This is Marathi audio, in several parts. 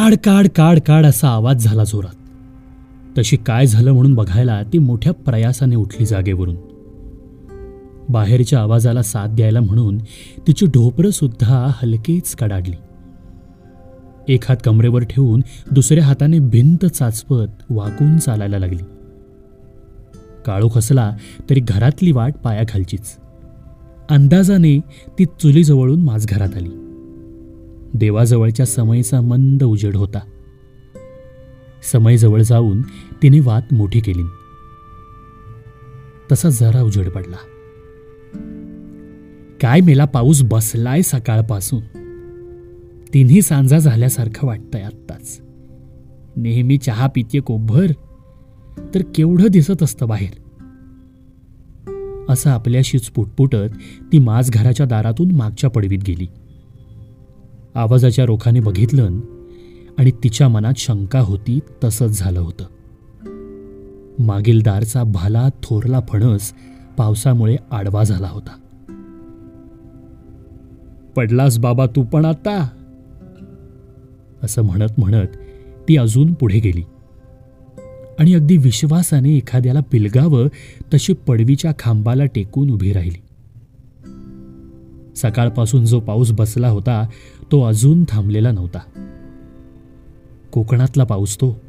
काढ काढ काड काड असा आवाज झाला जोरात. तशी काय झालं म्हणून बघायला ती मोठ्या प्रयासाने उठली जागेवरून. बाहेरच्या आवाजाला साथ द्यायला म्हणून तिची ढोपरं सुद्धा हलकीच कडाडली. एक हात कमरेवर ठेवून दुसऱ्या हाताने भिंत चाचपत वाकून चालायला लागली. काळू खसला तरी घरातली वाट पायाखालचीच. अंदाजाने ती चुलीजवळून माझघरात आली. देवाजवळच्या समयीचा मंद उजेड होता. समयजवळ जाऊन तिने वात मोठी केली. तसा जरा उजेड पडला. काय मेला पाऊस बसलाय सकाळपासून? तिन्ही सांजा झाल्यासारखं वाटतंय आत्ताच. नेहमी चहा पिते कोभर तर केवढं दिसत असतं बाहेर? असं आपल्याशीच पुटपुटत ती माझ घराच्या दारातून मागच्या पडवीत गेली. आवाजाच्या रोखाने बघितलं आणि तिच्या मनात शंका होती तसंच झालं होतं. मागील दारचा भाला थोरला फणस पावसामुळे आडवा झाला होता. पडलास बाबा तू पण आता. असं म्हणत म्हणत ती अजून पुढे गेली. आणि अगदी विश्वासाने एखाद्याला पिलगावं तशी पडवीच्या खांबाला टेकून उभी राहिली. सकाळपासून जो पाऊस बसला होता तो अजून थांबलेला नव्हता. कोकणातला पाऊस तो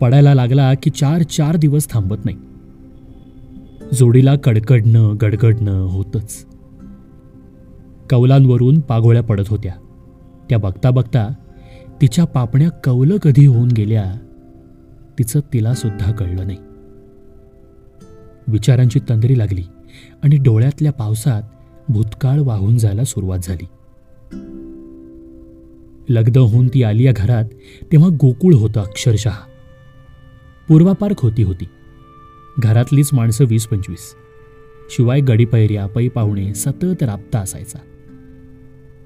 पडायला लागला की चार चार दिवस थांबत नाही. जोडीला कडकडणं गडगडणं होतच. कौलांवरून पागोळ्या पडत होत्या. त्या बघता बघता तिच्या पापण्या कौलं कधी होऊन गेल्या. तिचं तिला सुद्धा कळलं नाही. विचारांची तंद्री लागली आणि डोळ्यातल्या पावसात भूतकाळ वाहून जायला सुरुवात झाली. लग्न होऊन ती आली या घरात तेव्हा गोकुळ होतं अक्षरशः. पूर्वापार खोती होती. घरातलीच माणसं वीस पंचवीस. शिवाय गडीपैऱ्या पै पाहुणे सतत राबता असायचा.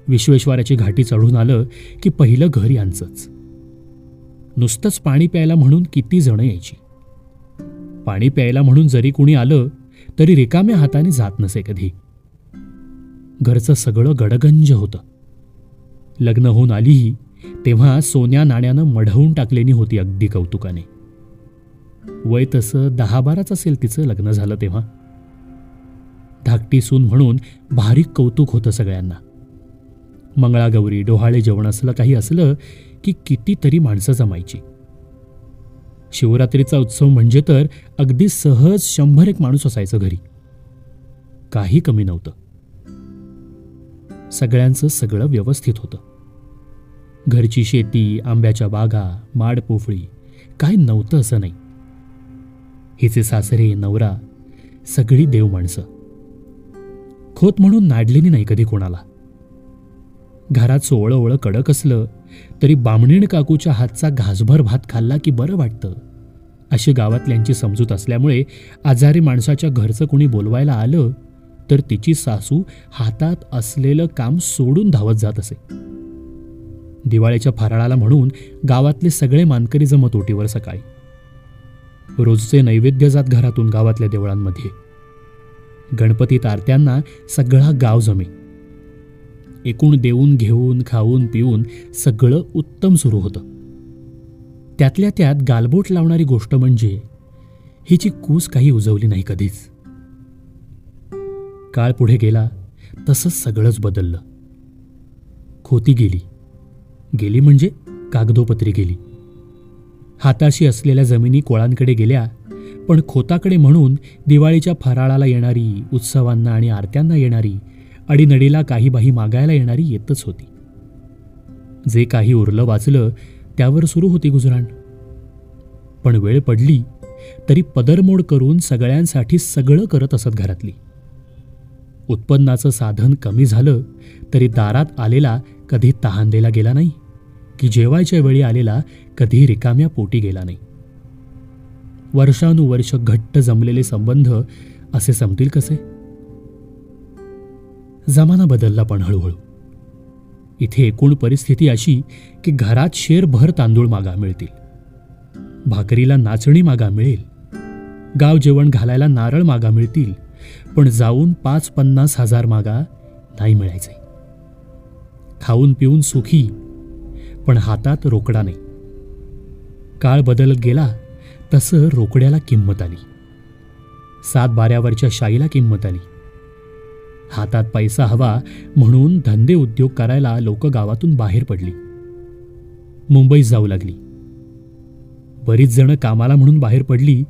विश्वेश्वराची घाटी चढून आलं की पहिलं घर यांचंच. नुसतंच पाणी प्यायला म्हणून किती जणं यायची. पाणी प्यायला म्हणून जरी कुणी आलं तरी रिकाम्या हाताने जात नसे कधी. घरचं सगळं गडगंज होतं. लग्न होऊन आलीही तेव्हा सोन्या नाण्यानं मढवून टाकलेली होती अगदी कौतुकाने. वय तसं दहा बाराच असेल तिचं लग्न झालं तेव्हा. धाकटी सून म्हणून भारी कौतुक होतं सगळ्यांना. मंगळागौरी डोहाळे जेवण असलं काही असलं की कितीतरी माणसं जमायची. शिवरात्रीचा उत्सव म्हणजे तर अगदी सहज शंभर एक माणूस असायचं घरी. काही कमी नव्हतं. सगळ्यांचं सगळं व्यवस्थित होतं. घरची शेती आंब्याच्या बागा माडपोफळी काय नव्हतं असं नाही. हिचे सासरे नवरा सगळी देव माणसं. खोत म्हणून नाडलेली नाही कधी कोणाला. घरात सोवळं ओळं कडक असलं तरी बामणीण काकूच्या हातचा घासभर भात खाल्ला की बरं वाटतं. अशी गावातल्यांची समजूत असल्यामुळे आजारी माणसाच्या घरचं कोणी बोलवायला आलं तर तिची सासू हातात असलेलं काम सोडून धावत जात असे. दिवाळीच्या फराळाला म्हणून गावातले सगळे मानकरी जमत ओटीवर सकाळी. रोजचे नैवेद्य जात घरातून गावातल्या देवळांमध्ये. गणपती तारत्यांना सगळा गाव जमे. एकूण देऊन घेऊन खाऊन पिऊन सगळं उत्तम सुरू होतं. त्यातल्या त्यात गालबोट लावणारी गोष्ट म्हणजे हिची कूस काही उजवली नाही कधीच. काळ पुढे गेला तसंच सगळंच बदललं. खोती गेली. गेली म्हणजे कागदोपत्री गेली. हाताशी असलेल्या जमिनी कोळांकडे गेल्या पण खोताकडे म्हणून दिवाळीच्या फराळाला येणारी उत्सवांना आणि आरत्यांना येणारी अडीनडीला काही बाही मागायला येणारी येतच होती. जे काही उरलं वाचलं त्यावर सुरू होती गुजराण. पण वेळ पडली तरी पदरमोड करून सगळ्यांसाठी सगळं करत असत घरातली. उत्पन्नाचं साधन कमी झालं तरी दारात आलेला कधी तहानलेला गेला नाही की जेवायच्या वेळी आलेला कधी रिकाम्या पोटी गेला नाही. वर्षानुवर्ष घट्ट जमलेले संबंध असे संपतील कसे? जमाना बदलला पण हळूहळू. इथे एकूण परिस्थिती अशी की घरात शेरभर तांदूळ मागा मिळतील. भाकरीला नाचणी मागा मिळेल. गाव जेवण घालायला नारळ मागा मिळतील. पण जाऊन पाच पन्नास हजार मागा नाही मिळायचे. खाऊन पिऊन सुखी पण हातात रोकडा नाही. काळ बदलत गेला तसं रोकड्याला किंमत आली. सात बाऱ्यावरच्या शाईला किंमत आली. हातात पैसा हवा म्हणून धंदे उद्योग करायला लोक गावातून बाहेर पडली. मुंबईत जाऊ लागली. बरीच जण कामाला म्हणून बाहेर पडली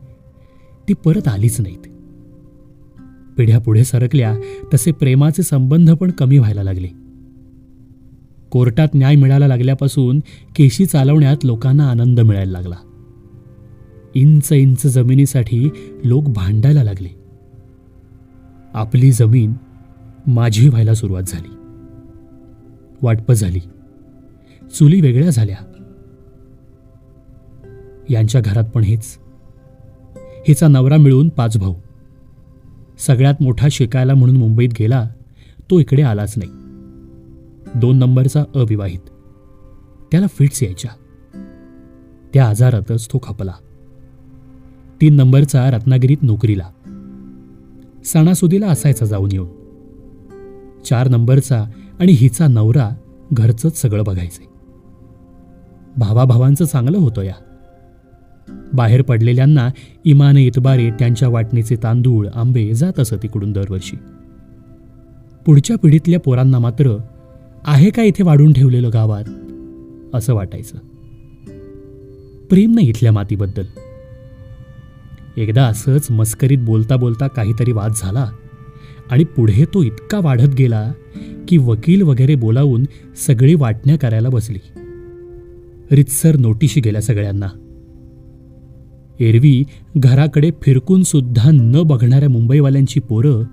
ती परत आलीच नाहीत. पिढ्या पुढे सरकल्या तसे प्रेमाचे संबंध पण कमी व्हायला लागले. कोर्टात न्याय मिळायला लागल्यापासून केशी चालवण्यात लोकांना आनंद मिळायला लागला. इंच इंच जमिनीसाठी लोक भांडायला लागले. आपली जमीन माझी व्हायला सुरुवात झाली. वाटप झाली. चुली वेगळ्या झाल्या. यांच्या घरात पण हेच. हिचा नवरा मिळून पाच भाऊ. सगळ्यात मोठा शिकायला म्हणून मुंबईत गेला तो इकडे आलाच नाही. दोन नंबरचा अविवाहित. त्याला फिट्स यायच्या. त्या आजारातच तो खपला. तीन नंबरचा रत्नागिरीत नोकरीला. सणासुदीला असायचा जाऊन येऊन. चार नंबरचा आणि हिचा नवरा घरचंच सगळं बघायचे. भावाभावांचं चांगलं होतं या. बाहेर पडलेल्यांना इमान इतबारे त्यांच्या वाटणीचे तांदूळ आंबे जात असत इकडून दरवर्षी. पुढच्या पिढीतल्या पोरांना मात्र आहे का इथे वाढून ठेवलेलं गावात? असं वाटायचं. प्रेम नाही इथल्या मातीबद्दल. एकदा असंच मस्करीत बोलता बोलता काहीतरी वाद झाला आणि पुढे तो इतका वाढत गेला की वकील वगैरे बोलावून सगळी वाटण्या करायला बसली. रितसर नोटीशी गेल्या सगळ्यांना. एरवी घराकडे फिरकूनसुद्धा न बघणाऱ्या मुंबईवाल्यांची पोरं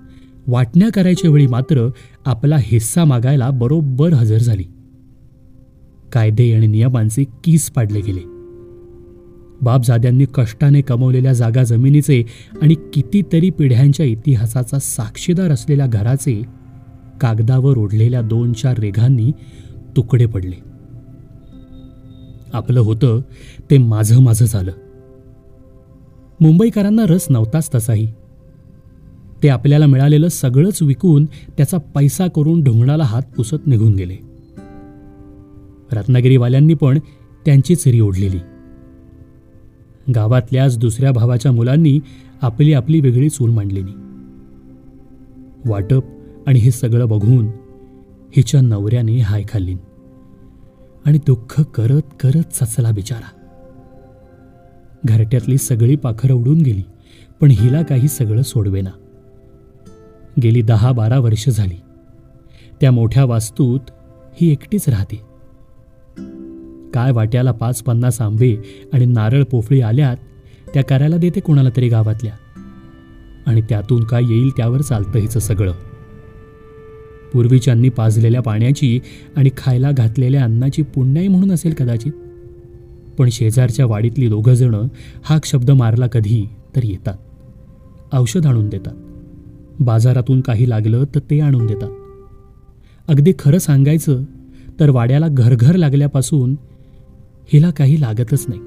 वाटण्या करायच्या वेळी मात्र आपला हिस्सा मागायला बरोबर हजर झाली. कायदे आणि नियमांचे कीस पाडले गेले. बापजाद्यांनी कष्टाने कमवलेल्या जागा जमिनीचे आणि कितीतरी पिढ्यांच्या इतिहासाचा साक्षीदार असलेल्या घराचे कागदावर ओढलेल्या दोन चार रेघांनी तुकडे पडले. आपलं होतं ते माझं माझं झालं. मुंबईकरांना रस नव्हताच तसाही. ते आपल्याला मिळालेलं सगळंच विकून त्याचा पैसा करून ढोंगणाला हात पुसत निघून गेले. रत्नागिरीवाल्यांनी पण त्यांचीच री ओढलेली. गावातल्याच दुसऱ्या भावाच्या मुलांनी आपली आपली वेगळी चूल मांडलेली. वाटप आणि हे सगळं बघून हिच्या नवऱ्याने हाय खाल्ली आणि दुःख करत करत सचला बिचारा. घरट्यातली सगळी पाखरं उडून गेली पण हिला काही सगळं सोडवेना. गेली दहा बारा वर्ष झाली. त्या मोठ्या वास्तूत ही एकटीच राहते. काय वाट्याला पाच पन्नास आंबे आणि नारळ पोफळी आल्यात त्या करायला देते कोणाला तरी गावातल्या. आणि त्यातून काय येईल त्यावर चालतं हिचं सगळं. पूर्वीच्यांनी पाजलेल्या पाण्याची आणि खायला घातलेल्या अन्नाची पुण्याई म्हणून असेल कदाचित. पण शेजारच्या वाडीतली दोघंजणं हा शब्द मारला कधी तर येतात. औषध आणून देतात. बाजारातून काही लागलं तर ते आणून देतात. अगदी खरं सांगायचं तर वाड्याला घरघर लागल्यापासून हिला काही लागतच नाही.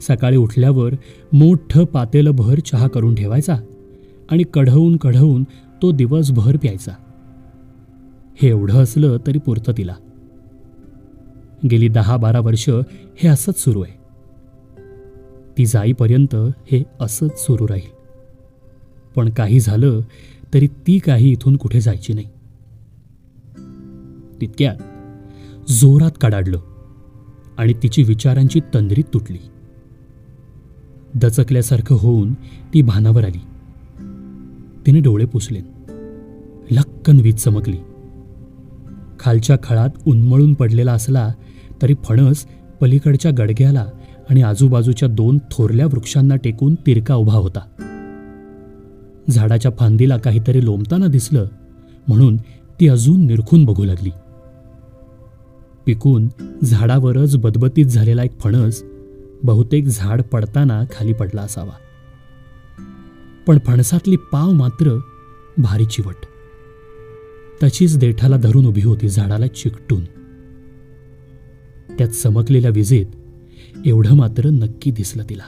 सकाळी उठल्यावर मोठं पातेलं भर चहा करून ठेवायचा आणि कढवून कढवून तो दिवसभर प्यायचा. हे एवढं असलं तरी पुरतं तिला. गेली दहा बारा वर्ष हे असंच सुरू आहे. ती जाईपर्यंत हे असंच सुरू राहील. पण काही झालं तरी ती काही इथून कुठे जायची नाही. तितक्यात जोरात कडाडलं आणि तिची विचारांची तंद्री तुटली. दचकल्यासारखं होऊन ती भानावर आली. तिने डोळे पुसले. लक्कन वीज चमकली. खालच्या खळात उन्मळून पडलेला असला तरी फणस पलीकडच्या गडग्याला आणि आजूबाजूच्या दोन थोरल्या वृक्षांना टेकून तिरका उभा होता. झाडाच्या फांदीला काहीतरी लोंबताना दिसलं म्हणून ती अजून निरखून बघू लागली. पिकून झाडावरच बदबतीत झालेला एक फणस बहुतेक झाड पडताना खाली पडला असावा. पण फणसातली पाव मात्र भारी चिवट. तशीच देठाला धरून उभी होती झाडाला चिकटून. त्यात चमकलेल्या विजेत एवढं मात्र नक्की दिसलं तिला.